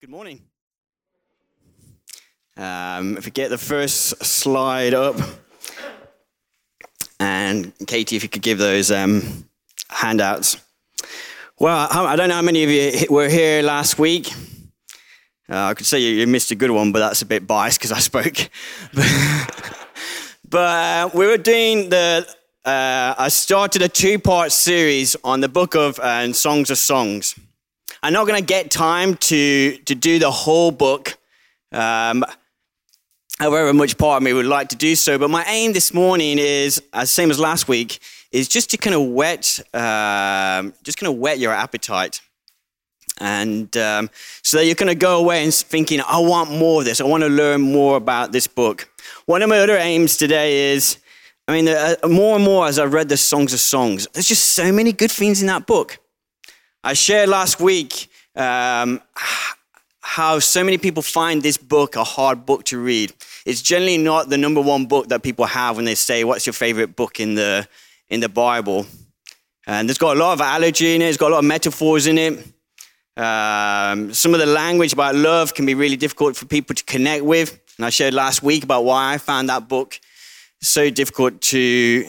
Good morning. Um, if we get the first slide up, and Katie, if you could give those um, handouts. Well, I don't know how many of you were here last week. Uh, I could say you missed a good one, but that's a bit biased because I spoke. but uh, we were doing the. Uh, I started a two-part series on the book of uh, Songs of Songs. I'm not going to get time to, to do the whole book, um, however much part of me would like to do so. But my aim this morning is, as same as last week, is just to kind of whet, um, just kind of whet your appetite. And um, so that you're going to go away and thinking, I want more of this. I want to learn more about this book. One of my other aims today is, I mean, uh, more and more as I've read the Songs of Songs, there's just so many good things in that book. I shared last week um, how so many people find this book a hard book to read. It's generally not the number one book that people have when they say, What's your favorite book in the, in the Bible? And there's got a lot of allegory in it, it's got a lot of metaphors in it. Um, some of the language about love can be really difficult for people to connect with. And I shared last week about why I found that book so difficult to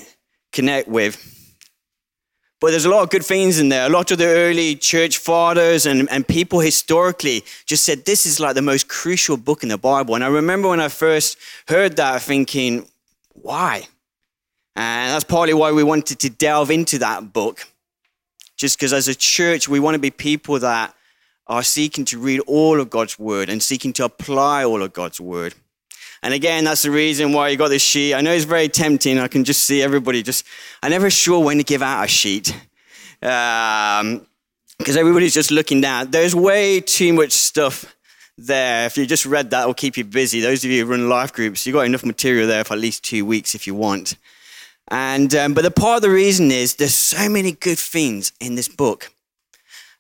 connect with. But there's a lot of good things in there. A lot of the early church fathers and, and people historically just said this is like the most crucial book in the Bible. And I remember when I first heard that thinking, why? And that's partly why we wanted to delve into that book. Just because as a church, we want to be people that are seeking to read all of God's word and seeking to apply all of God's word. And again, that's the reason why you got this sheet. I know it's very tempting. I can just see everybody just, I'm never sure when to give out a sheet. Um, because everybody's just looking down. There's way too much stuff there. If you just read that, it will keep you busy. Those of you who run life groups, you've got enough material there for at least two weeks if you want. And, um, but the part of the reason is there's so many good things in this book.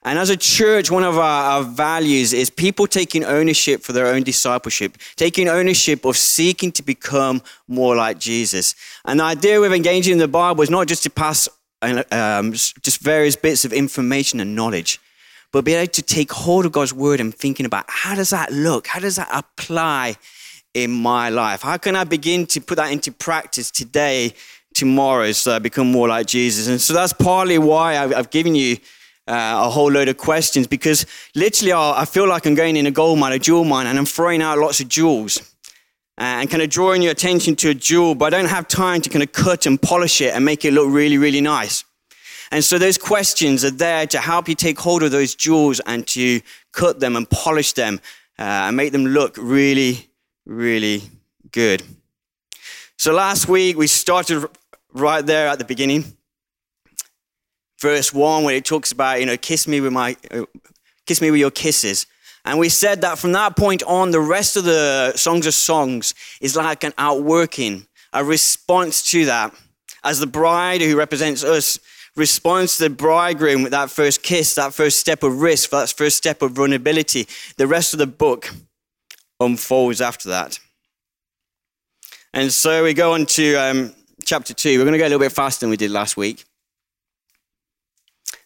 And as a church, one of our, our, values is people taking ownership for their own discipleship, taking ownership of seeking to become more like Jesus. And the idea with engaging in the Bible is not just to pass um, just various bits of information and knowledge, but be able to take hold of God's word and thinking about how does that look? How does that apply in my life? How can I begin to put that into practice today, tomorrow, so I become more like Jesus? And so that's partly why I've, I've given you uh, a whole load of questions because literally I feel like I'm going in a gold mine, a jewel mine, and I'm throwing out lots of jewels uh, and kind of drawing your attention to a jewel, but I don't have time to kind of cut and polish it and make it look really, really nice. And so those questions are there to help you take hold of those jewels and to cut them and polish them uh, and make them look really, really good. So last week we started right there at the beginning verse 1 where it talks about, you know, kiss me with my, uh, kiss me with your kisses. And we said that from that point on, the rest of the Songs of Songs is like an outworking, a response to that. As the bride who represents us responds to the bridegroom with that first kiss, that first step of risk, that first step of vulnerability, the rest of the book unfolds after that. And so we go on to um, chapter 2. We're going to go a little bit faster than we did last week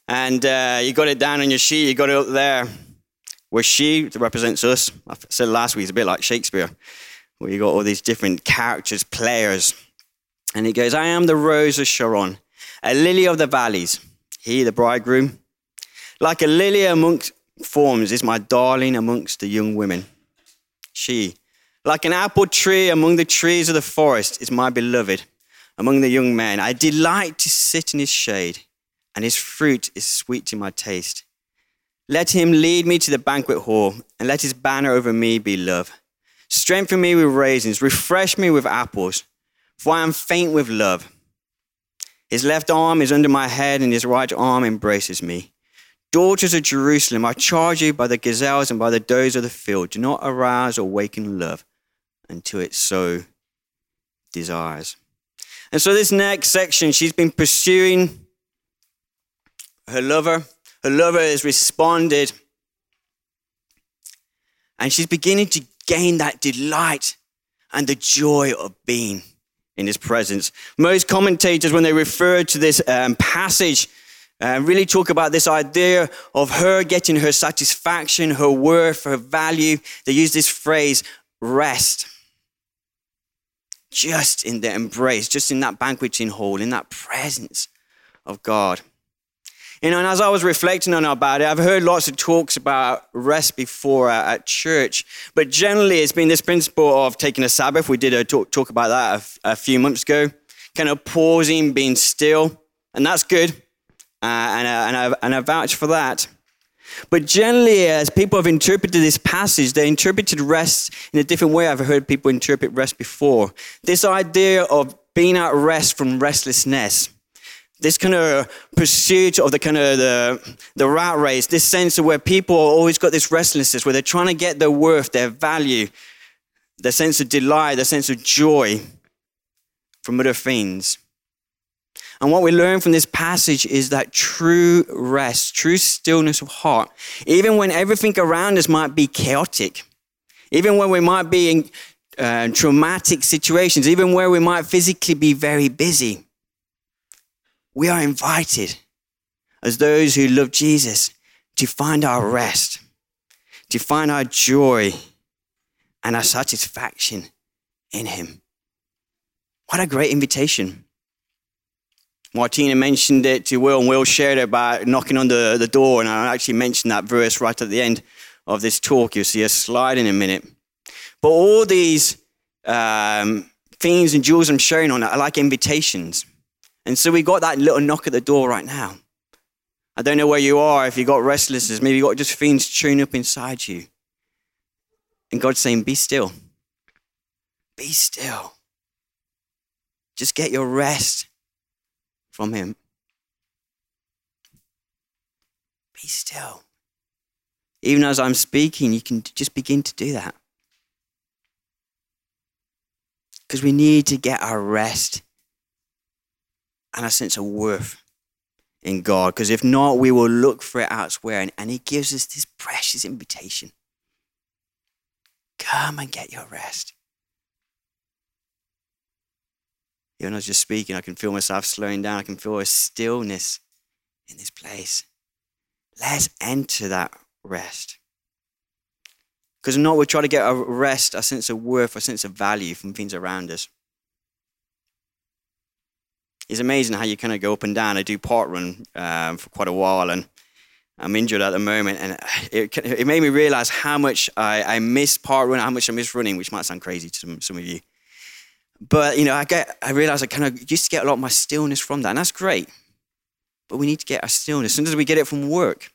and uh, you got it down on your sheet, you got it up there. Where she represents us, I said last week, it's a bit like Shakespeare, where you got all these different characters, players. And he goes, I am the rose of Sharon, a lily of the valleys. He, the bridegroom, like a lily amongst forms, is my darling amongst the young women. She, like an apple tree among the trees of the forest, is my beloved among the young men. I delight to sit in his shade and his fruit is sweet to my taste. Let him lead me to the banquet hall, and let his banner over me be love. Strengthen me with raisins, refresh me with apples, for I am faint with love. His left arm is under my head, and his right arm embraces me. Daughters of Jerusalem, I charge you by the gazelles and by the does of the field, do not arouse or waken love until it so desires. And so, this next section, she's been pursuing her lover. Her lover has responded. And she's beginning to gain that delight and the joy of being in his presence. Most commentators, when they refer to this um, passage, and really talk about this idea of her getting her satisfaction, her worth, her value. They use this phrase, rest. Just in the embrace, just in that banqueting hall, in that presence of God. You know, and as I was reflecting on about it, I've heard lots of talks about rest before at church, but generally it's been this principle of taking a Sabbath. We did a talk, talk about that a, a few months ago, kind of pausing, being still, and that's good. Uh, and, uh, and, I, and I vouch for that. But generally, as people have interpreted this passage, they interpreted rest in a different way. I've heard people interpret rest before. This idea of being at rest from restlessness this kind of pursuit of the kind of the, the rat race, this sense of where people always got this restlessness, where they're trying to get their worth, their value, their sense of delight, their sense of joy from other things. And what we learn from this passage is that true rest, true stillness of heart, even when everything around us might be chaotic, even when we might be in uh, traumatic situations, even where we might physically be very busy we are invited as those who love Jesus to find our rest, to find our joy and our satisfaction in Him. What a great invitation. Martina mentioned it to Will, and Will shared it by knocking on the, the door, and I actually mentioned that verse right at the end of this talk. You'll see a slide in a minute. But all these um, themes and jewels I'm sharing on are like invitations. And so we got that little knock at the door right now. I don't know where you are, if you got restlessness, maybe you got just things chewing up inside you. And God's saying, Be still. Be still. Just get your rest from Him. Be still. Even as I'm speaking, you can just begin to do that. Because we need to get our rest and a sense of worth in God. Because if not, we will look for it elsewhere. And, and He gives us this precious invitation come and get your rest. Even as just speaking, I can feel myself slowing down. I can feel a stillness in this place. Let's enter that rest. Because not we try to get a rest, a sense of worth, a sense of value from things around us it's amazing how you kind of go up and down. I do parkrun um, for quite a while, and I'm injured at the moment, and it, it made me realize how much I, I miss parkrun, how much I miss running, which might sound crazy to some, some of you. But you know, I get, I realize I kind of used to get a lot of my stillness from that, and that's great. But we need to get our stillness. Sometimes we get it from work.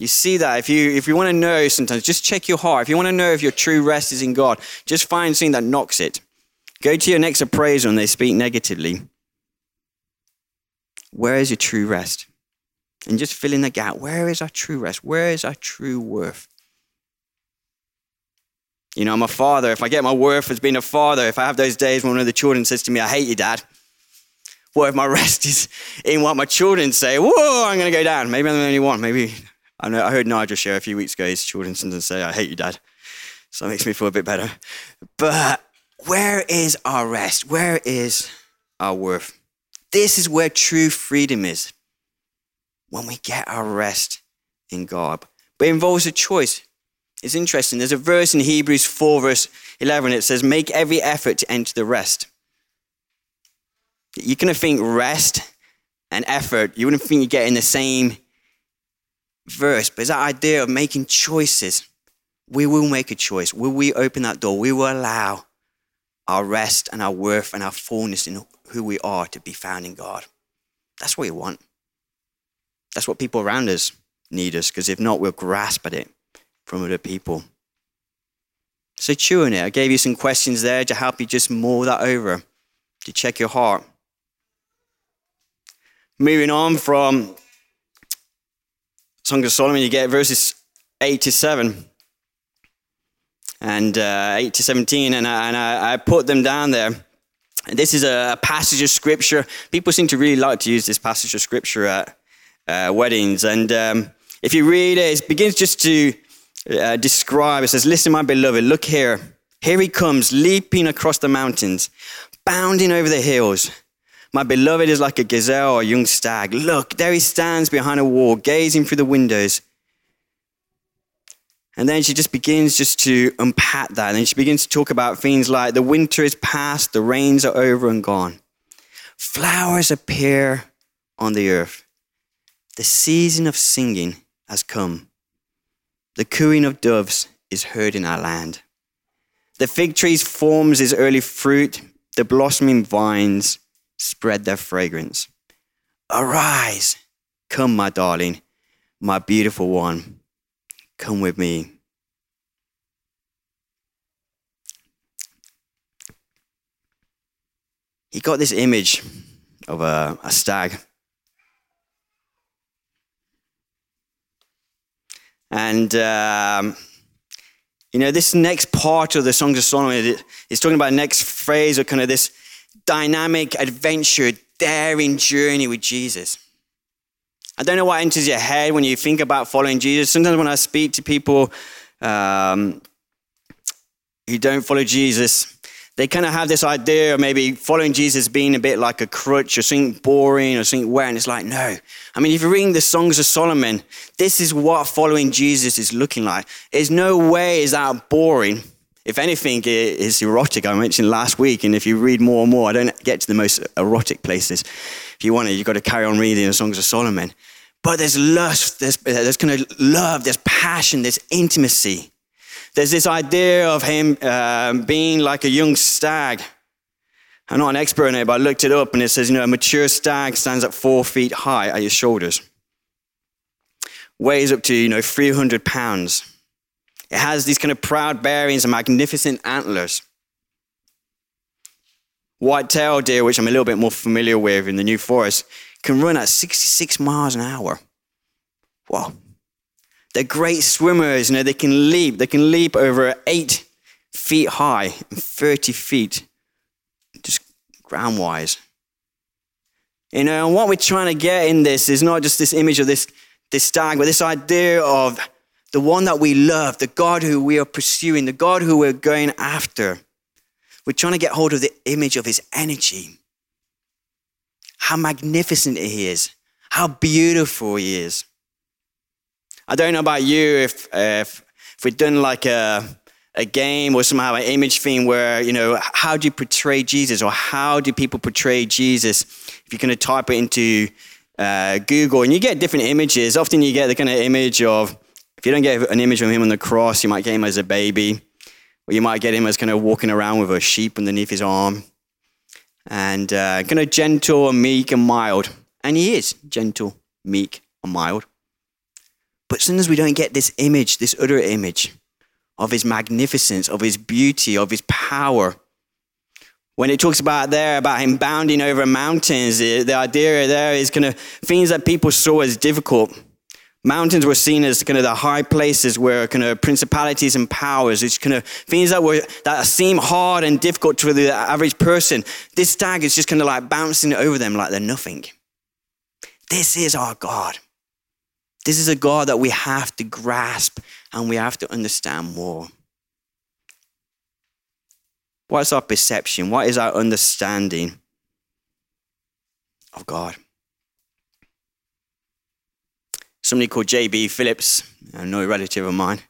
You see that if you if you want to know, sometimes just check your heart. If you want to know if your true rest is in God, just find something that knocks it. Go to your next appraiser and they speak negatively. Where is your true rest? And just fill in the gap. Where is our true rest? Where is our true worth? You know, I'm a father. If I get my worth as being a father, if I have those days when one of the children says to me, I hate you, dad, what if my rest is in what my children say? Whoa, I'm going to go down. Maybe I'm the only one. Maybe, I, know, I heard Nigel share a few weeks ago, his children sometimes say, I hate you, dad. So that makes me feel a bit better. But where is our rest? Where is our worth? This is where true freedom is when we get our rest in God. But it involves a choice. It's interesting. There's a verse in Hebrews 4, verse 11. It says, Make every effort to enter the rest. You're going to think rest and effort, you wouldn't think you get in the same verse, but it's that idea of making choices. We will make a choice. Will we open that door? We will allow our rest and our worth and our fullness in who we are to be found in God. That's what we want. That's what people around us need us, because if not, we'll grasp at it from other people. So chew on it. I gave you some questions there to help you just mull that over, to check your heart. Moving on from Song of Solomon, you get verses 8 to 7 and uh, 8 to 17, and, I, and I, I put them down there. This is a passage of scripture. People seem to really like to use this passage of scripture at uh, weddings. And um, if you read it, it begins just to uh, describe it says, Listen, my beloved, look here. Here he comes, leaping across the mountains, bounding over the hills. My beloved is like a gazelle or a young stag. Look, there he stands behind a wall, gazing through the windows. And then she just begins just to unpack that. And she begins to talk about things like the winter is past, the rains are over and gone. Flowers appear on the earth. The season of singing has come. The cooing of doves is heard in our land. The fig tree forms its early fruit. The blossoming vines spread their fragrance. Arise, come, my darling, my beautiful one, come with me. He got this image of a, a stag. And, um, you know, this next part of the Songs of Solomon is talking about next phrase of kind of this dynamic adventure, daring journey with Jesus. I don't know what enters your head when you think about following Jesus. Sometimes when I speak to people um, who don't follow Jesus, they kind of have this idea of maybe following Jesus being a bit like a crutch or something boring or something. And it's like, no. I mean, if you're reading the Songs of Solomon, this is what following Jesus is looking like. There's no way is that boring if anything, is erotic. I mentioned last week, and if you read more and more, I don't get to the most erotic places. If you want to, you've got to carry on reading the Songs of Solomon. But there's lust, there's, there's kind of love, there's passion, there's intimacy. There's this idea of him um, being like a young stag. I'm not an expert in it, but I looked it up and it says, you know, a mature stag stands at four feet high at your shoulders, weighs up to, you know, 300 pounds. It has these kind of proud bearings and magnificent antlers. White-tailed deer, which I'm a little bit more familiar with in the New Forest, can run at 66 miles an hour. Wow. They're great swimmers. You know, they can leap. They can leap over eight feet high and 30 feet, just ground-wise. You know, and what we're trying to get in this is not just this image of this, this stag, but this idea of the one that we love, the God who we are pursuing, the God who we're going after. We're trying to get hold of the image of his energy. How magnificent he is, how beautiful he is. I don't know about you if, if, if we've done like a, a game or somehow an image thing where, you know, how do you portray Jesus or how do people portray Jesus? If you're going to type it into uh, Google and you get different images, often you get the kind of image of, you don't get an image of him on the cross, you might get him as a baby, or you might get him as kind of walking around with a sheep underneath his arm, and uh, kind of gentle and meek and mild. And he is gentle, meek, and mild. But sometimes we don't get this image, this other image of his magnificence, of his beauty, of his power. When it talks about there about him bounding over mountains, the, the idea there is kind of things that people saw as difficult Mountains were seen as kind of the high places where kind of principalities and powers, it's kind of things that were that seem hard and difficult to the average person. This stag is just kind of like bouncing over them like they're nothing. This is our God. This is a God that we have to grasp and we have to understand more. What is our perception? What is our understanding of God? Somebody called J.B. Phillips, a no relative of mine,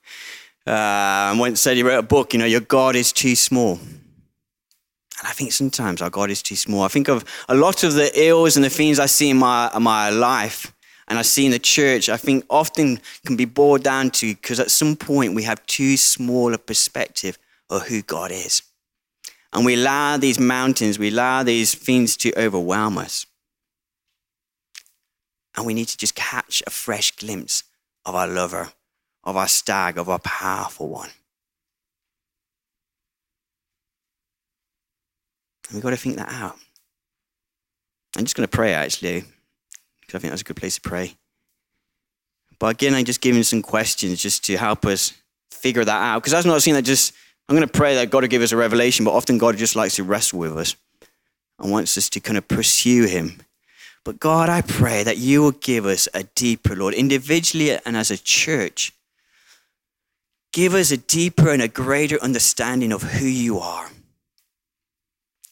uh, once said he wrote a book, you know, your God is too small. And I think sometimes our God is too small. I think of a lot of the ills and the things I see in my, in my life and I see in the church, I think often can be boiled down to because at some point we have too small a perspective of who God is. And we allow these mountains, we allow these things to overwhelm us. And we need to just catch a fresh glimpse of our lover, of our stag, of our powerful one. And we've got to think that out. I'm just going to pray actually, because I think that's a good place to pray. But again, I'm just giving some questions just to help us figure that out. Because that's not something that just, I'm going to pray that God will give us a revelation, but often God just likes to wrestle with us and wants us to kind of pursue Him but God, I pray that you will give us a deeper, Lord, individually and as a church. Give us a deeper and a greater understanding of who you are.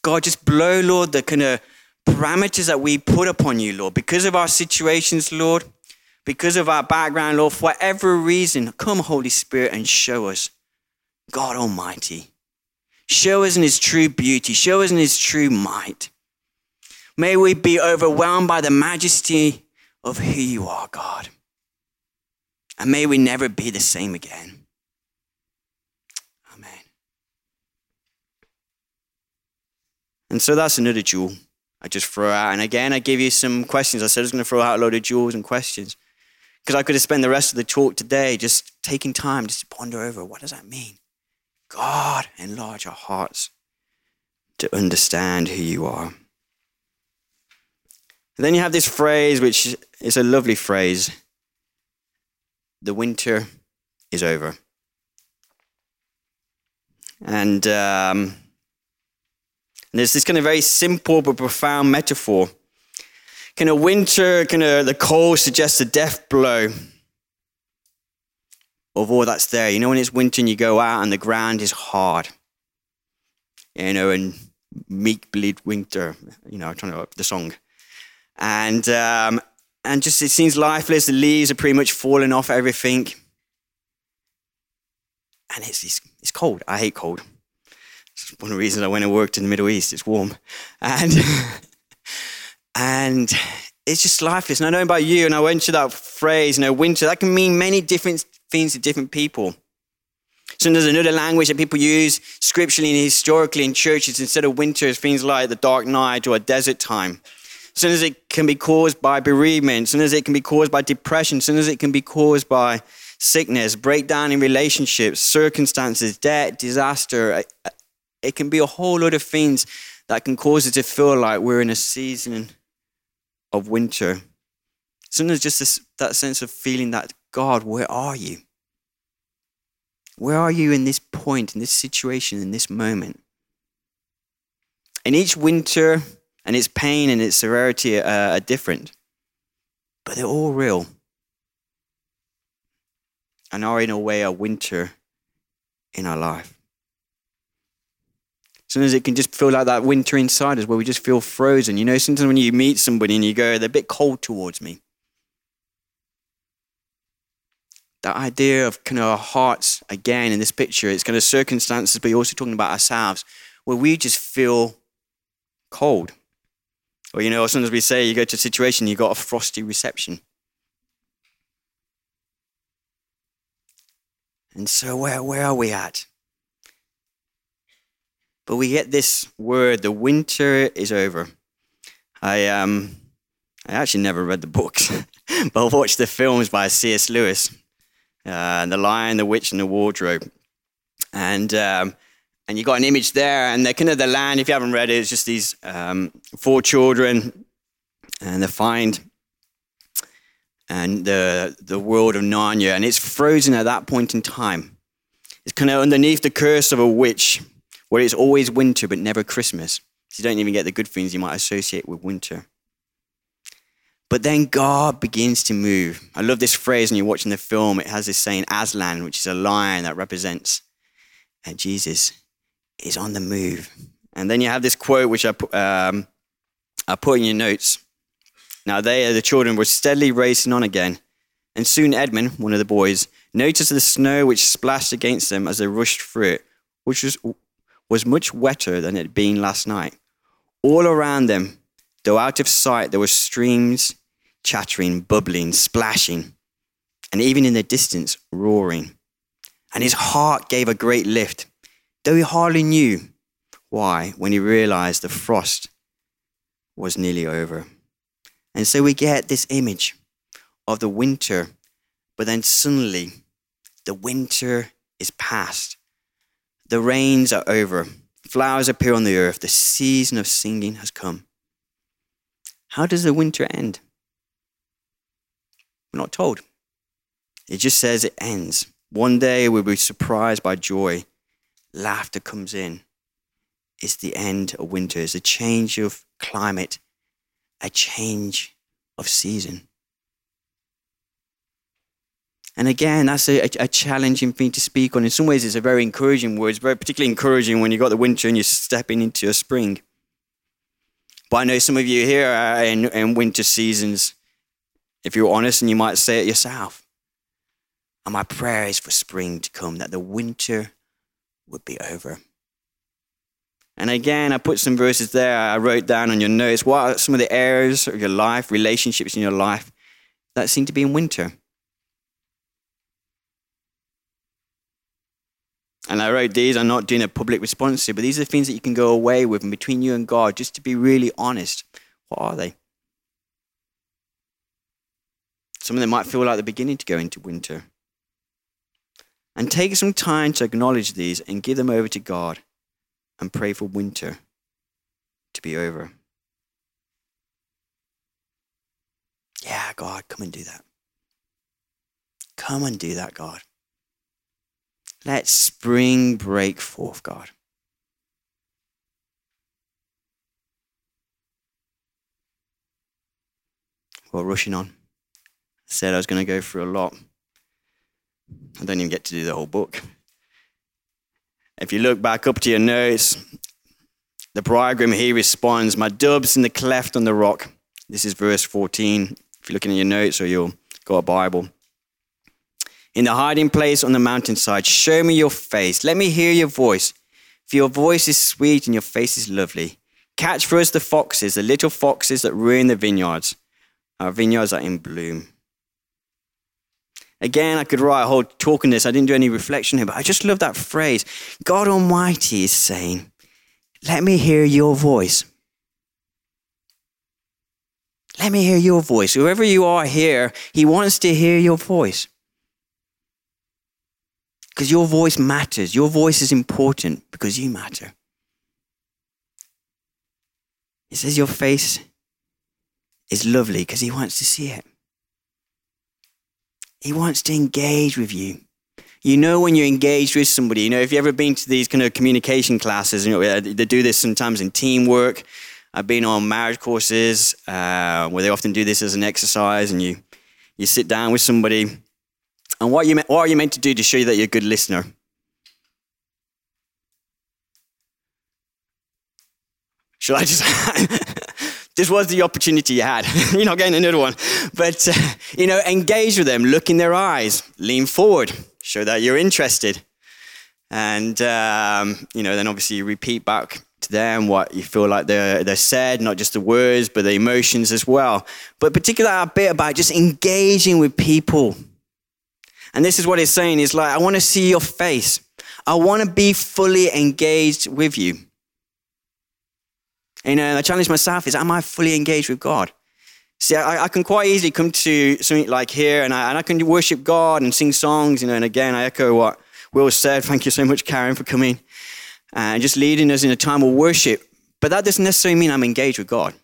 God, just blow, Lord, the kind of parameters that we put upon you, Lord, because of our situations, Lord, because of our background, Lord, for whatever reason, come, Holy Spirit, and show us, God Almighty. Show us in His true beauty, show us in His true might. May we be overwhelmed by the majesty of who you are, God. And may we never be the same again. Amen. And so that's another jewel I just throw out. And again, I give you some questions. I said I was going to throw out a load of jewels and questions. Because I could have spent the rest of the talk today just taking time just to ponder over what does that mean? God, enlarge our hearts to understand who you are. And then you have this phrase, which is a lovely phrase the winter is over. And, um, and there's this kind of very simple but profound metaphor. Kind of winter, kind of the cold suggests a death blow of all that's there. You know, when it's winter and you go out and the ground is hard, you know, and bleak midwinter, you know, I'm trying to up the song. And, um, and just it seems lifeless. The leaves are pretty much falling off everything. And it's, it's, it's cold. I hate cold. It's one of the reasons I went and worked in the Middle East. It's warm. And, and it's just lifeless. And I know about you, and I went to that phrase, you know, winter, that can mean many different things to different people. So there's another language that people use scripturally and historically in churches instead of winter as things like the dark night or a desert time. Sometimes it can be caused by bereavement. Sometimes it can be caused by depression. Sometimes it can be caused by sickness, breakdown in relationships, circumstances, debt, disaster. Uh, uh, it can be a whole lot of things that can cause us to feel like we're in a season of winter. Sometimes just this, that sense of feeling that, God, where are you? Where are you in this point, in this situation, in this moment? And each winter and its pain and its severity are, are different, but they're all real and are, in a way, a winter in our life. Sometimes it can just feel like that winter inside us where we just feel frozen. You know, sometimes when you meet somebody and you go, they're a bit cold towards me. That idea of kind of our hearts, again, in this picture, it's kind of circumstances, but you're also talking about ourselves, where we just feel cold. Or, you know, sometimes we say you go to a situation, you got a frosty reception. And so, where, where are we at? But we get this word, the winter is over. I, um, I actually never read the books, but I watched the films by C.S. Lewis, uh, The Lion, the Witch, and the Wardrobe. And, um, and you've got an image there, and they're kind of the land, if you haven't read it, it's just these um, four children, and they find and the, the world of Narnia, and it's frozen at that point in time. It's kind of underneath the curse of a witch where it's always winter but never Christmas. So you don't even get the good things you might associate with winter. But then God begins to move. I love this phrase when you're watching the film. It has this saying, Aslan, which is a lion that represents uh, Jesus is on the move. And then you have this quote, which I um, I put in your notes. Now they, the children, were steadily racing on again. And soon Edmund, one of the boys, noticed the snow which splashed against them as they rushed through it, which was was much wetter than it had been last night. All around them, though out of sight, there were streams chattering, bubbling, splashing, and even in the distance, roaring. And his heart gave a great lift, though he hardly knew why when he realized the frost was nearly over. And so we get this image of the winter, but then suddenly the winter is past the rains are over. Flowers appear on the earth. The season of singing has come. How does the winter end? We're not told. It just says it ends. One day we'll be surprised by joy. Laughter comes in. It's the end of winter. It's a change of climate, a change of season. And again, that's a, a, challenging thing to speak on. In some ways, it's a very encouraging word. It's very particularly encouraging when you've got the winter and you're stepping into a spring. But I know some of you here are in, in winter seasons. If you're honest, and you might say it yourself. And my prayer is for spring to come, that the winter would be over. And again, I put some verses there I wrote down on your notes. What are some of the areas of your life, relationships in your life that seem to be in winter? And I wrote these, I'm not doing a public response to, but these are the things that you can go away with and between you and God, just to be really honest. What are they? Some of them might feel like the beginning to go into winter. And take some time to acknowledge these and give them over to God and pray for winter to be over. Yeah, God, come and do that. Come and do that, God. Let spring break forth, God. Well, rushing on. I said I was going to go through a lot. I don't even get to do the whole book. If you look back up to your notes, the bridegroom he responds, My dove's in the cleft on the rock. This is verse 14. If you're looking at your notes or you've got a Bible. In the hiding place on the mountainside, show me your face. Let me hear your voice. For your voice is sweet and your face is lovely. Catch for us the foxes, the little foxes that ruin the vineyards. Our vineyards are in bloom. Again, I could write a whole talk on this. I didn't do any reflection here, but I just love that phrase. God Almighty is saying, Let me hear your voice. Let me hear your voice. Whoever you are here, He wants to hear your voice. Because your voice matters. Your voice is important because you matter. He says your face is lovely because He wants to see it. He wants to engage with you. You know when you're engaged with somebody, you know, if you've ever been to these kind of communication classes, you know, they do this sometimes in teamwork. I've been on marriage courses uh, where they often do this as an exercise and you, you sit down with somebody. And what, you, what are you meant to do to show you that you're a good listener? Should I just. this was the opportunity you had. You're not getting another one. But, uh, you know, engage with them, look in their eyes, lean forward, show that you're interested. And, um, you know, then obviously you repeat back to them what you feel like they're, they're said, not just the words, but the emotions as well. But particularly a bit about just engaging with people. And this is what it's saying is like, I want to see your face. I want to be fully engaged with you. You know, I challenge myself is, am I fully engaged with God? See, I, I, can quite easily come to something like here and I, and I can worship God and sing songs, you know, and again, I echo what Will said. Thank you so much, Karen, for coming and just leading us in a time of worship. But that doesn't necessarily mean I'm engaged with God.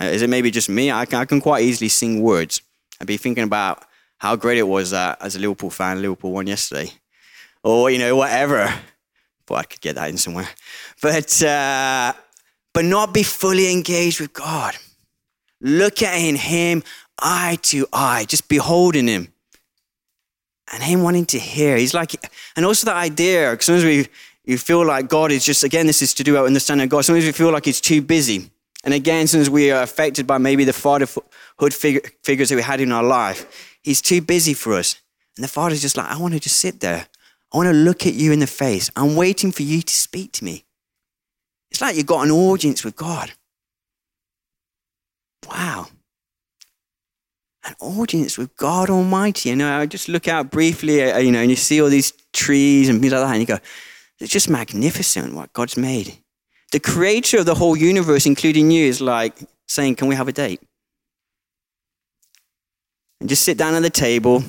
Uh, is it maybe just me? I can, I can quite easily sing words. I'd be thinking about how great it was that as a Liverpool fan, Liverpool won yesterday. Or, you know, whatever. But I could get that in somewhere. But, uh, but not be fully engaged with God. Look at him eye to eye, just beholding him. And him wanting to hear. He's like, and also the idea, sometimes we you feel like God is just, again, this is to do with understanding of God. Sometimes we feel like he's too busy. And again, since we are affected by maybe the fatherhood figure, figures that we had in our life, he's too busy for us. And the father's just like, I want to just sit there. I want to look at you in the face. I'm waiting for you to speak to me. It's like you've got an audience with God. Wow. An audience with God Almighty. You know, I just look out briefly, uh, you know, and you see all these trees and things like that, and you go, it's just magnificent what God's made. The creator of the whole universe, including you, is like saying, Can we have a date? And just sit down at the table,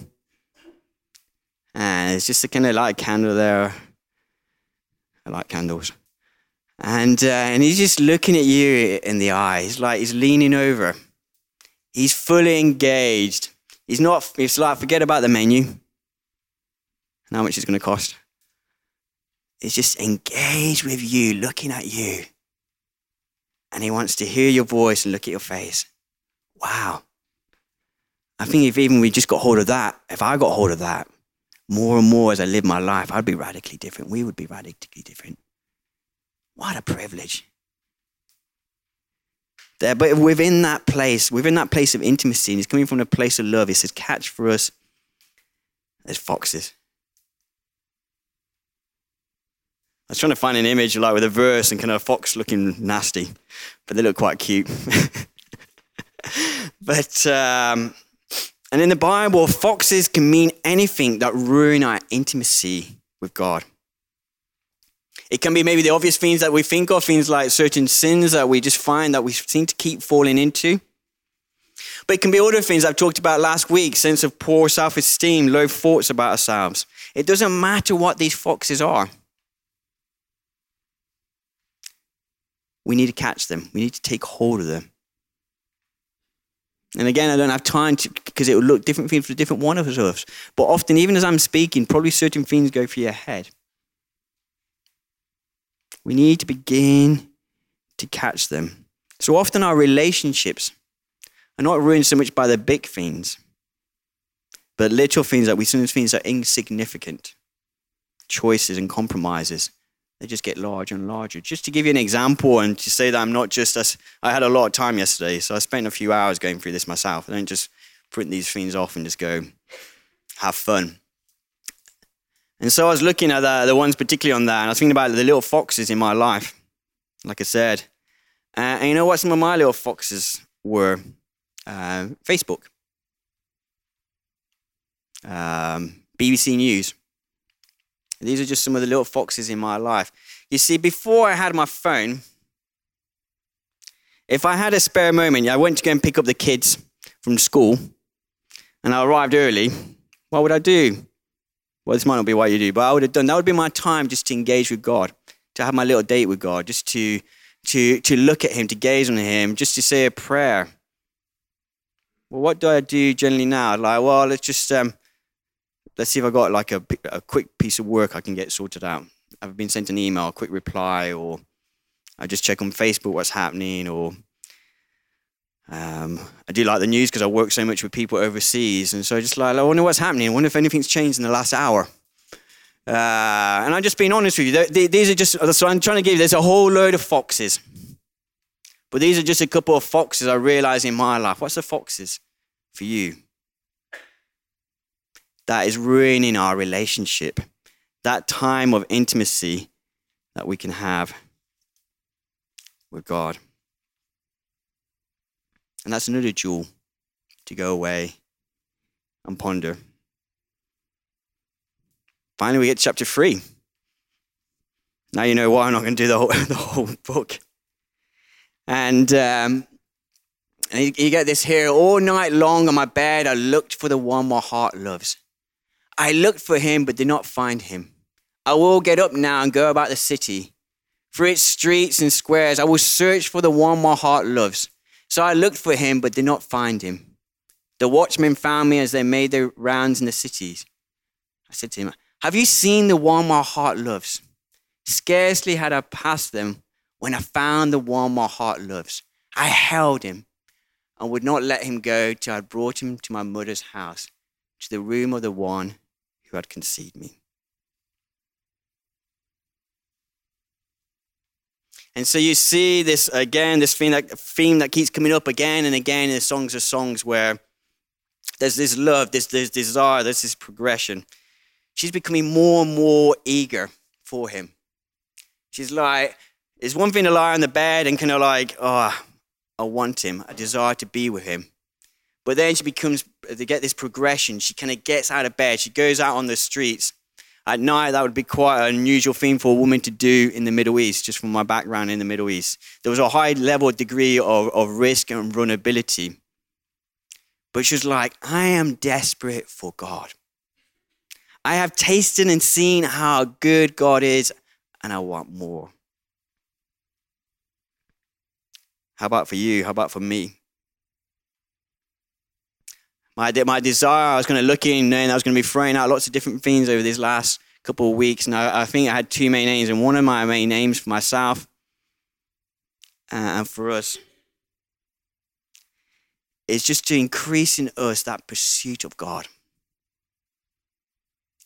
and it's just a kind of light candle there. I like candles. And, uh, and he's just looking at you in the eyes, like he's leaning over. He's fully engaged. He's not, it's like, forget about the menu and how much it's going to cost. He's just engaged with you, looking at you. And he wants to hear your voice and look at your face. Wow. I think if even we just got hold of that, if I got hold of that, more and more as I live my life, I'd be radically different. We would be radically different. What a privilege. there. But within that place, within that place of intimacy, and it's coming from a place of love, it says, catch for us, there's foxes. I was trying to find an image like with a verse and kind of a fox looking nasty, but they look quite cute. but um, and in the Bible, foxes can mean anything that ruin our intimacy with God. It can be maybe the obvious things that we think of, things like certain sins that we just find that we seem to keep falling into. But it can be other things I've talked about last week sense of poor self esteem, low thoughts about ourselves. It doesn't matter what these foxes are. We need to catch them, we need to take hold of them. And again, I don't have time to, because it will look different things for different one of us. But often, even as I'm speaking, probably certain things go through your head. We need to begin to catch them. So often, our relationships are not ruined so much by the big things, but little things that we sometimes think are insignificant choices and compromises they just get larger and larger. Just to give you an example and to say that I'm not just, I had a lot of time yesterday, so I spent a few hours going through this myself. I don't just print these things off and just go have fun. And so I was looking at the, the ones particularly on that, and I was thinking about the little foxes in my life, like I said. Uh, and you know what some of my little foxes were? Uh, Facebook, um, BBC News. These are just some of the little foxes in my life. You see, before I had my phone, if I had a spare moment, I went to go and pick up the kids from school, and I arrived early, what would I do? Well, this might not be what you do, but I would have done that would be my time just to engage with God, to have my little date with God, just to to to look at him, to gaze on him, just to say a prayer. Well, what do I do generally now? Like, well, let's just um, let's see if I got like a, a quick piece of work I can get sorted out. I've been sent an email, a quick reply, or I just check on Facebook what's happening, or um, I do like the news because I work so much with people overseas, and so I just like I wonder what's happening. I wonder if anything's changed in the last hour. Uh, and I'm just being honest with you. These are just so I'm trying to give. You, there's a whole load of foxes, but these are just a couple of foxes I realize in my life. What's the foxes for you? That is ruining our relationship, that time of intimacy that we can have with God. And that's another jewel to go away and ponder. Finally, we get chapter 3. Now you know why I'm not going to do the whole, the whole book. And, um, and you, you get this here all night long on my bed, I looked for the one my heart loves. I looked for him, but did not find him. I will get up now and go about the city. Through its streets and squares, I will search for the one my heart loves. So I looked for him, but did not find him. The watchmen found me as they made their rounds in the cities. I said to him, Have you seen the one my heart loves? Scarcely had I passed them when I found the one my heart loves. I held him and would not let him go till I brought him to my mother's house, to the room of the one who had conceived me. And so you see this again, this theme that, theme that keeps coming up again and again in the Songs of Songs where there's this love, this, this desire, there's this progression. She's becoming more and more eager for him. She's like, it's one thing to lie on the bed and kind of like, oh, I want him, I desire to be with him. But then she becomes, they get this progression. She kind of gets out of bed. She goes out on the streets. At night, that would be quite an unusual thing for a woman to do in the Middle East, just from my background in the Middle East. There was a high level degree of, of risk and vulnerability. But she was like, I am desperate for God. I have tasted and seen how good God is, and I want more. How about for you? How about for me? My, my desire, I was going to look in and I was going to be throwing out lots of different things over these last couple of weeks. And I, I think I had two main aims. and one of my main aims for myself uh, and for us is just to increase in us that pursuit of God.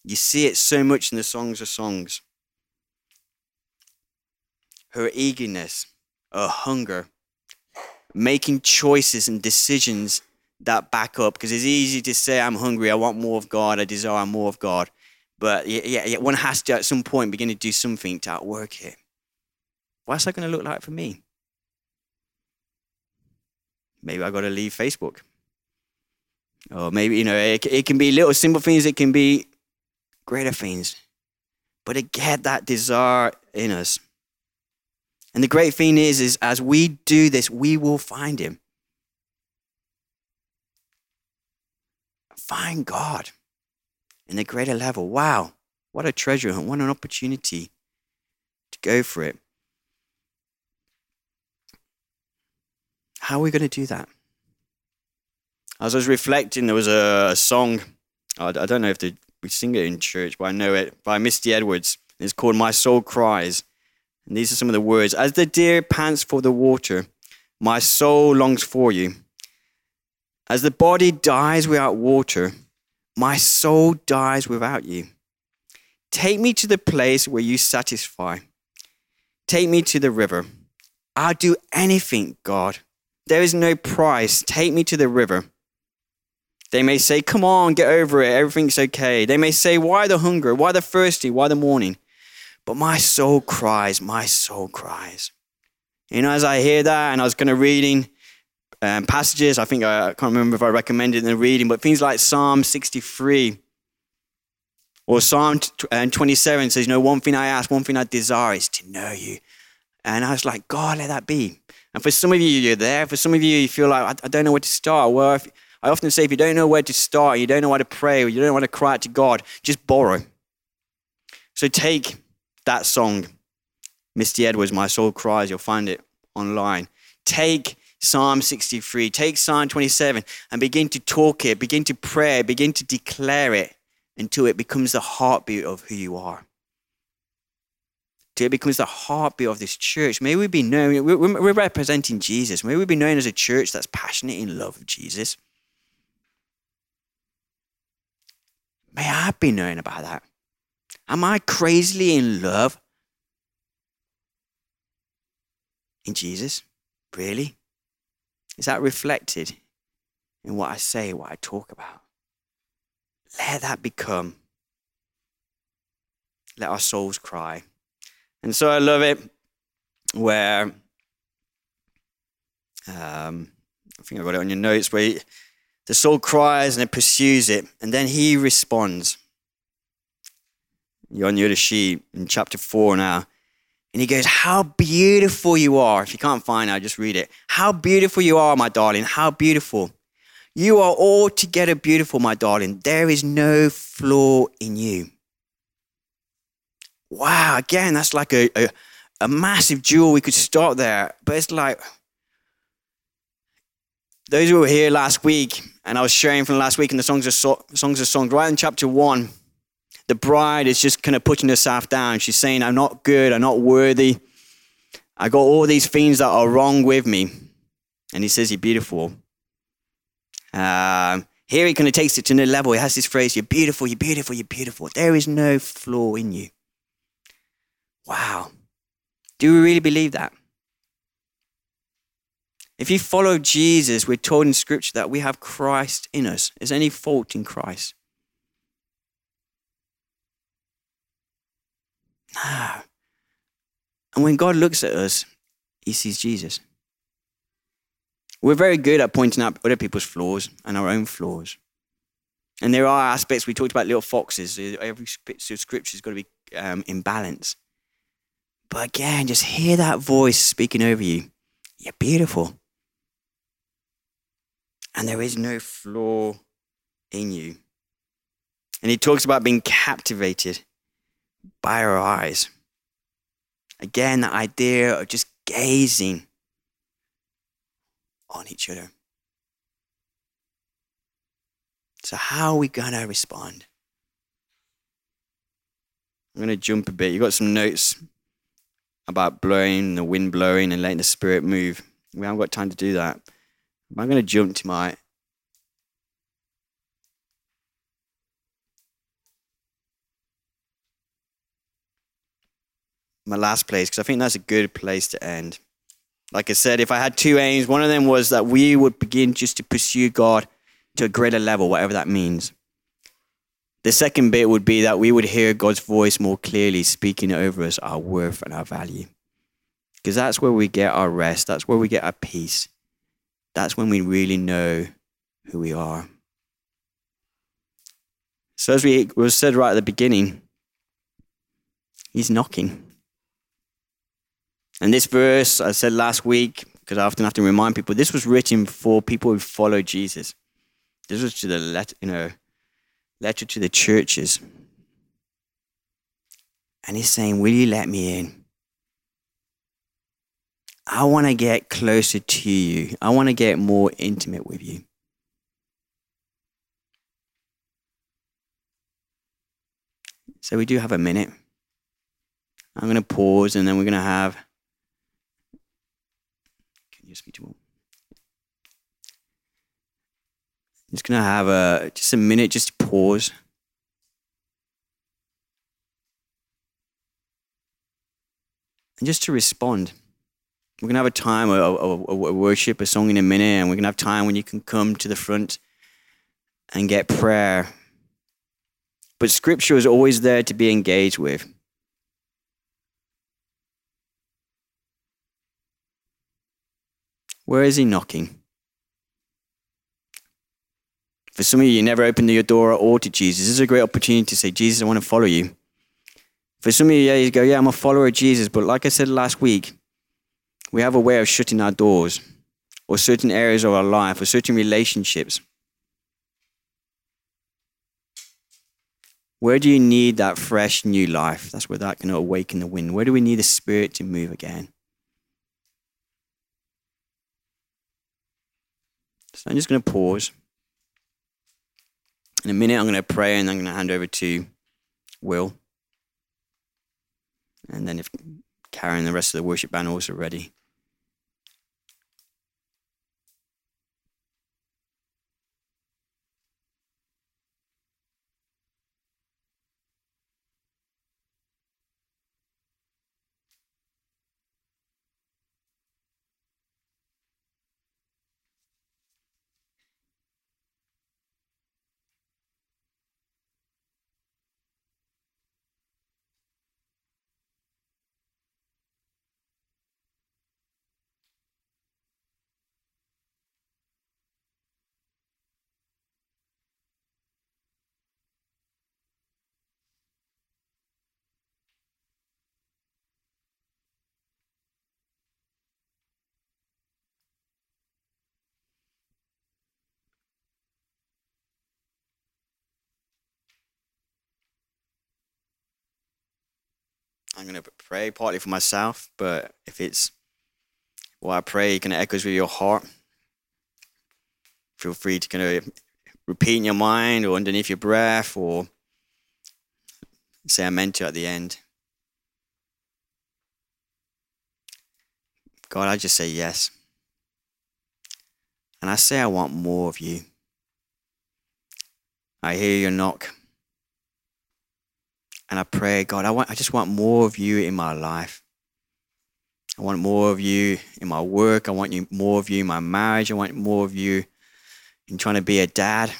You see it so much in the Songs of Songs. Her eagerness, her hunger, making choices and decisions that back up. Because it's easy to say, I'm hungry, I want more of God, I desire more of God. But yeah, yeah, one has to at some point begin to do something to outwork it. What's that going to look like for me? Maybe I got to leave Facebook. Or maybe, you know, it, it can be little simple things, it can be greater things. But to get that desire in us. And the great thing is, is as we do this, we will find him. Find God in a greater level. Wow, what a treasure hunt, what an opportunity to go for it. How are we going to do that? As I was reflecting, there was a, song. I, I, don't know if the, we sing it in church, but I know it by Misty Edwards. It's called My Soul Cries. And these are some of the words As the deer pants for the water, my soul longs for you. As the body dies without water, my soul dies without you. Take me to the place where you satisfy. Take me to the river. I'll do anything, God. There is no price. Take me to the river. They may say, Come on, get over it. Everything's okay. They may say, Why the hunger? Why the thirsty? Why the mourning? But my soul cries, my soul cries. You know, as I hear that, and I was kind of reading um, passages, I think I, I can't remember if I recommended in the reading, but things like Psalm 63 or Psalm uh, 27 says, You know, one thing I ask, one thing I desire is to know you. And I was like, God, let that be. And for some of you, you're there. For some of you, you feel like, I, I don't know where to start. Well, if, I often say, if you don't know where to start, you don't know how to pray, or you don't want to cry out to God, just borrow. So take that song, Misty Edwards, My Soul Cries. You'll find it online. Take Psalm 63, take Psalm 27, and begin to talk it, begin to pray, begin to declare it until it becomes the heartbeat of who you are till it becomes the heartbeat of this church. May we be known, we're representing Jesus. May we be known as a church that's passionate in love of Jesus. May I be known about that. Am I crazily in love in Jesus? Really? Is that reflected in what I say, what I talk about? Let that become. Let our souls cry. And so I love it where um, I think I got it on your notes where he, the soul cries and it pursues it, and then he responds. You're on sheet in chapter four now. And he goes, How beautiful you are. If you can't find it, I'll just read it. How beautiful you are, my darling. How beautiful. You are altogether beautiful, my darling. There is no flaw in you wow, again, that's like a, a, a massive jewel. We could start there. But it's like, those who were here last week, and I was sharing from last week in the Songs of, so- Songs of Songs, right in chapter one, the bride is just kind of putting herself down. She's saying, I'm not good, I'm not worthy. I got all these things that are wrong with me. And he says, You're beautiful. Um, here he kind of takes it to another level. He has this phrase, You're beautiful, you're beautiful, you're beautiful. There is no flaw in you. Wow. Do we really believe that? If you follow Jesus, we're told in Scripture that we have Christ in us. Is any fault in Christ? No. And when God looks at us, he sees Jesus. We're very good at pointing out other people's flaws and our own flaws. And there are aspects, we talked about little foxes. Every bit of scripture has got to be um, in balance. But again, just hear that voice speaking over you. You're beautiful. And there is no flaw in you. And he talks about being captivated by our eyes. Again, the idea of just gazing on each other. So, how are we going to respond? I'm going to jump a bit. You've got some notes about blowing, the wind blowing, and letting the spirit move. We haven't got time to do that. I'm going to jump to my my last place because I think that's a good place to end. Like I said, if I had two aims, one of them was that we would begin just to pursue God to a greater level, whatever that means. The second bit would be that we would hear God's voice more clearly speaking over us our worth and our value. Because that's where we get our rest, that's where we get our peace. That's when we really know who we are. So, as we said right at the beginning, He's knocking. And this verse, I said last week, because I often have to remind people, this was written for people who follow Jesus. This was to the letter, you know, letter to the churches. And he's saying, Will you let me in? I want to get closer to you. I want to get more intimate with you. So we do have a minute. I'm going to pause and then we're going to have. Can you speak to more? Just to have a just a minute, just pause. And just to respond. We're to have a time, a worship, a song in a minute, and we're to have time when you can come to the front and get prayer. But scripture is always there to be engaged with. Where is he knocking? For some of you, you never opened your door at all to Jesus. This is a great opportunity to say, Jesus, I want to follow you. For some of you, yeah, you go, yeah, I'm a follower of Jesus. But like I said last week, we have a way of shutting our doors or certain areas of our life or certain relationships. Where do you need that fresh new life? That's where that can awaken the wind. Where do we need the Spirit to move again? So I'm just going to pause. In a minute, I'm going to pray and I'm going to hand over to Will. And then if Karen and the rest of the worship band are also ready. I'm going to pray partly for myself, but if it's what I pray kind of echoes with your heart, feel free to kind of repeat in your mind or underneath your breath or say I meant to at the end. God, I just say yes. And I say I want more of you. I hear your knock. And I pray, God, I, want, I just want more of you in my life. I want more of you in my work. I want you, more of you in my marriage. I want more of you in trying to be a dad.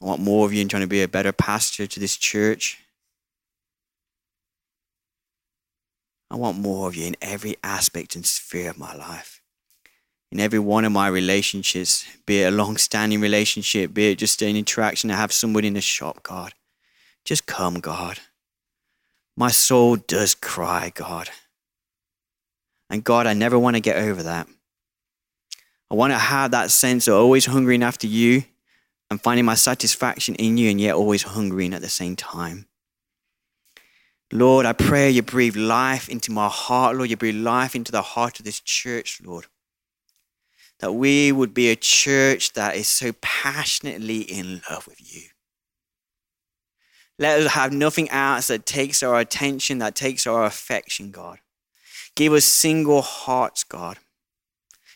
I want more of you in trying to be a better pastor to this church. I want more of you in every aspect and sphere of my life. In every one of my relationships, be it a long standing relationship, be it just an interaction to have somebody in the shop, God. Just come, God. My soul does cry, God. And God, I never want to get over that. I want to have that sense of always hungering after you and finding my satisfaction in you and yet always hungering at the same time. Lord, I pray you breathe life into my heart, Lord. You breathe life into the heart of this church, Lord. That we would be a church that is so passionately in love with you. Let us have nothing else that takes our attention, that takes our affection, God. Give us single hearts, God.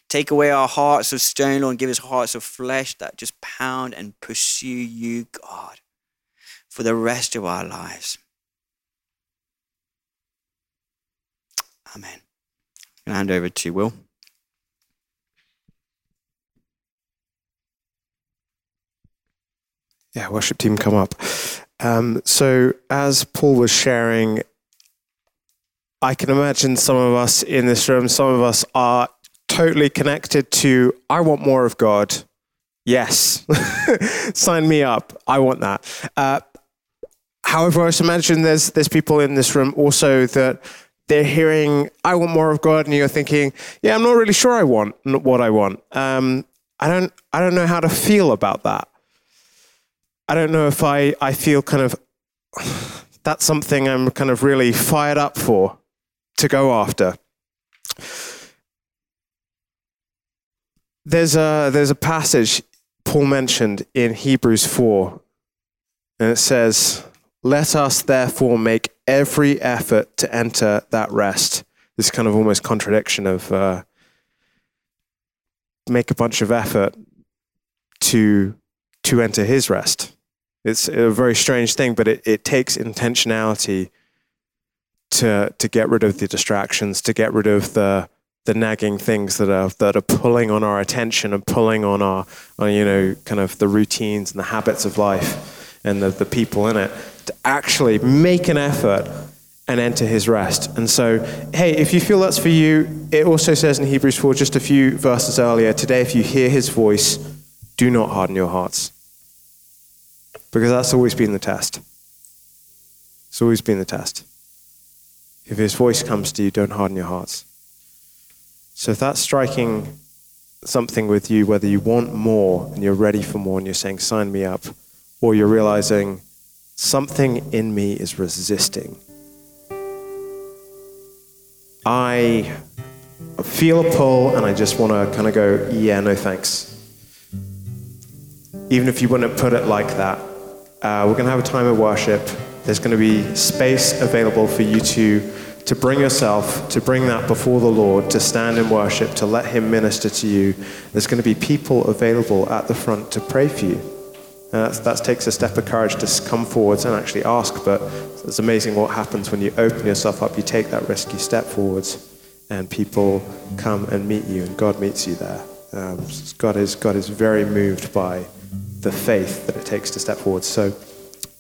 Take away our hearts of stone, Lord, and give us hearts of flesh that just pound and pursue you, God, for the rest of our lives. Amen. I'm going to hand over to Will. Yeah, worship team, come up. Um, so, as Paul was sharing, I can imagine some of us in this room, some of us are totally connected to, I want more of God. Yes, sign me up. I want that. Uh, however, I just imagine there's, there's people in this room also that they're hearing, I want more of God, and you're thinking, yeah, I'm not really sure I want what I want. Um, I, don't, I don't know how to feel about that. I don't know if I, I feel kind of that's something I'm kind of really fired up for to go after. There's a, there's a passage Paul mentioned in Hebrews 4, and it says, Let us therefore make every effort to enter that rest. This kind of almost contradiction of uh, make a bunch of effort to to enter his rest. It's a very strange thing, but it, it takes intentionality to to get rid of the distractions, to get rid of the the nagging things that are that are pulling on our attention and pulling on our on, you know kind of the routines and the habits of life and the, the people in it to actually make an effort and enter his rest. And so, hey, if you feel that's for you, it also says in Hebrews 4, just a few verses earlier, today, if you hear his voice, do not harden your hearts. Because that's always been the test. It's always been the test. If his voice comes to you, don't harden your hearts. So if that's striking something with you, whether you want more and you're ready for more and you're saying, sign me up, or you're realizing something in me is resisting. I feel a pull and I just want to kind of go, yeah, no thanks. Even if you wouldn't put it like that, uh, we're going to have a time of worship. There's going to be space available for you to to bring yourself, to bring that before the Lord, to stand in worship, to let Him minister to you. There's going to be people available at the front to pray for you. Uh, that takes a step of courage to come forwards and actually ask, but it's amazing what happens when you open yourself up, you take that risk, you step forwards, and people come and meet you, and God meets you there. Um, God, is, God is very moved by the faith that it takes to step forward. So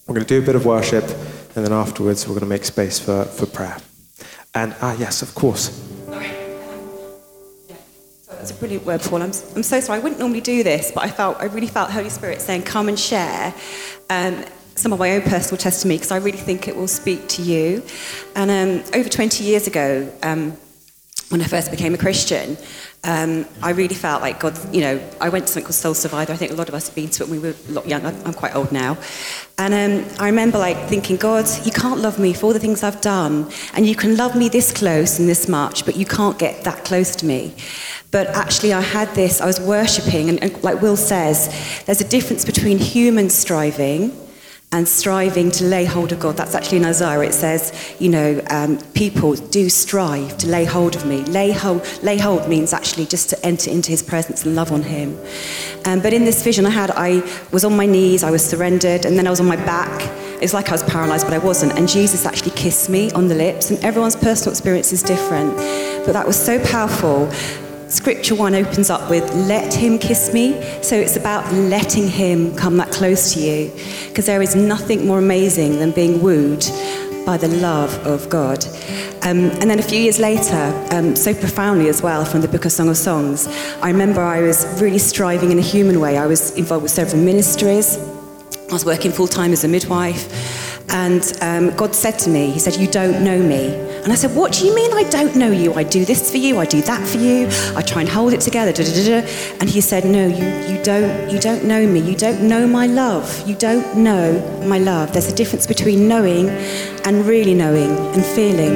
we're going to do a bit of worship, and then afterwards we're going to make space for, for prayer. And ah, yes, of course. That's a brilliant word, Paul. I'm, I'm so sorry. I wouldn't normally do this, but I felt I really felt Holy Spirit saying, "Come and share." Um, some of my own personal testimony because I really think it will speak to you. And um, over 20 years ago, um, when I first became a Christian, um, I really felt like God, you know, I went to something called Soul Survivor. I think a lot of us have been to it when we were a lot young. I'm quite old now. And um, I remember like thinking, God, you can't love me for all the things I've done. And you can love me this close and this much, but you can't get that close to me. But actually, I had this, I was worshipping, and, and like Will says, there's a difference between human striving and striving to lay hold of God. That's actually in Isaiah. It says, you know, um, people do strive to lay hold of me. Lay hold, lay hold means actually just to enter into His presence and love on Him. Um, but in this vision I had, I was on my knees, I was surrendered, and then I was on my back. It's like I was paralyzed, but I wasn't. And Jesus actually kissed me on the lips. And everyone's personal experience is different. But that was so powerful Scripture 1 opens up with, let him kiss me. So it's about letting him come that close to you. Because there is nothing more amazing than being wooed by the love of God. Um, and then a few years later, um, so profoundly as well, from the Book of Song of Songs, I remember I was really striving in a human way. I was involved with several ministries. I was working full time as a midwife. And um, God said to me, He said, You don't know me. And I said, What do you mean I don't know you? I do this for you, I do that for you, I try and hold it together. Da, da, da, and he said, No, you, you, don't, you don't know me. You don't know my love. You don't know my love. There's a difference between knowing and really knowing and feeling.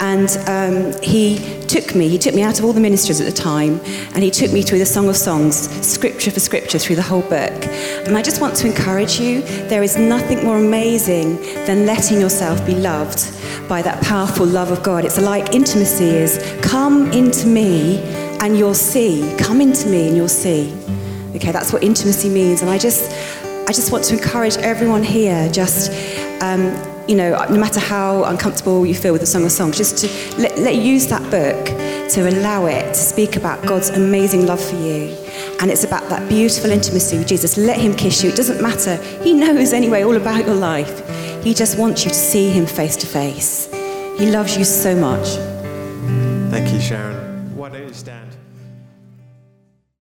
And um, he took me, he took me out of all the ministries at the time, and he took me through the Song of Songs, scripture for scripture, through the whole book. And I just want to encourage you there is nothing more amazing than letting yourself be loved by that powerful love of God. It's like intimacy is come into me and you'll see. Come into me and you'll see. Okay, that's what intimacy means. And I just, I just want to encourage everyone here just. Um, you know, no matter how uncomfortable you feel with the Song of Songs, just to let, let use that book to allow it to speak about God's amazing love for you And it's about that beautiful intimacy with Jesus. Let him kiss you. It doesn't matter. He knows anyway all about your life. He just wants you to see him face to face. He loves you so much. Thank you, Sharon. Why don't you stand?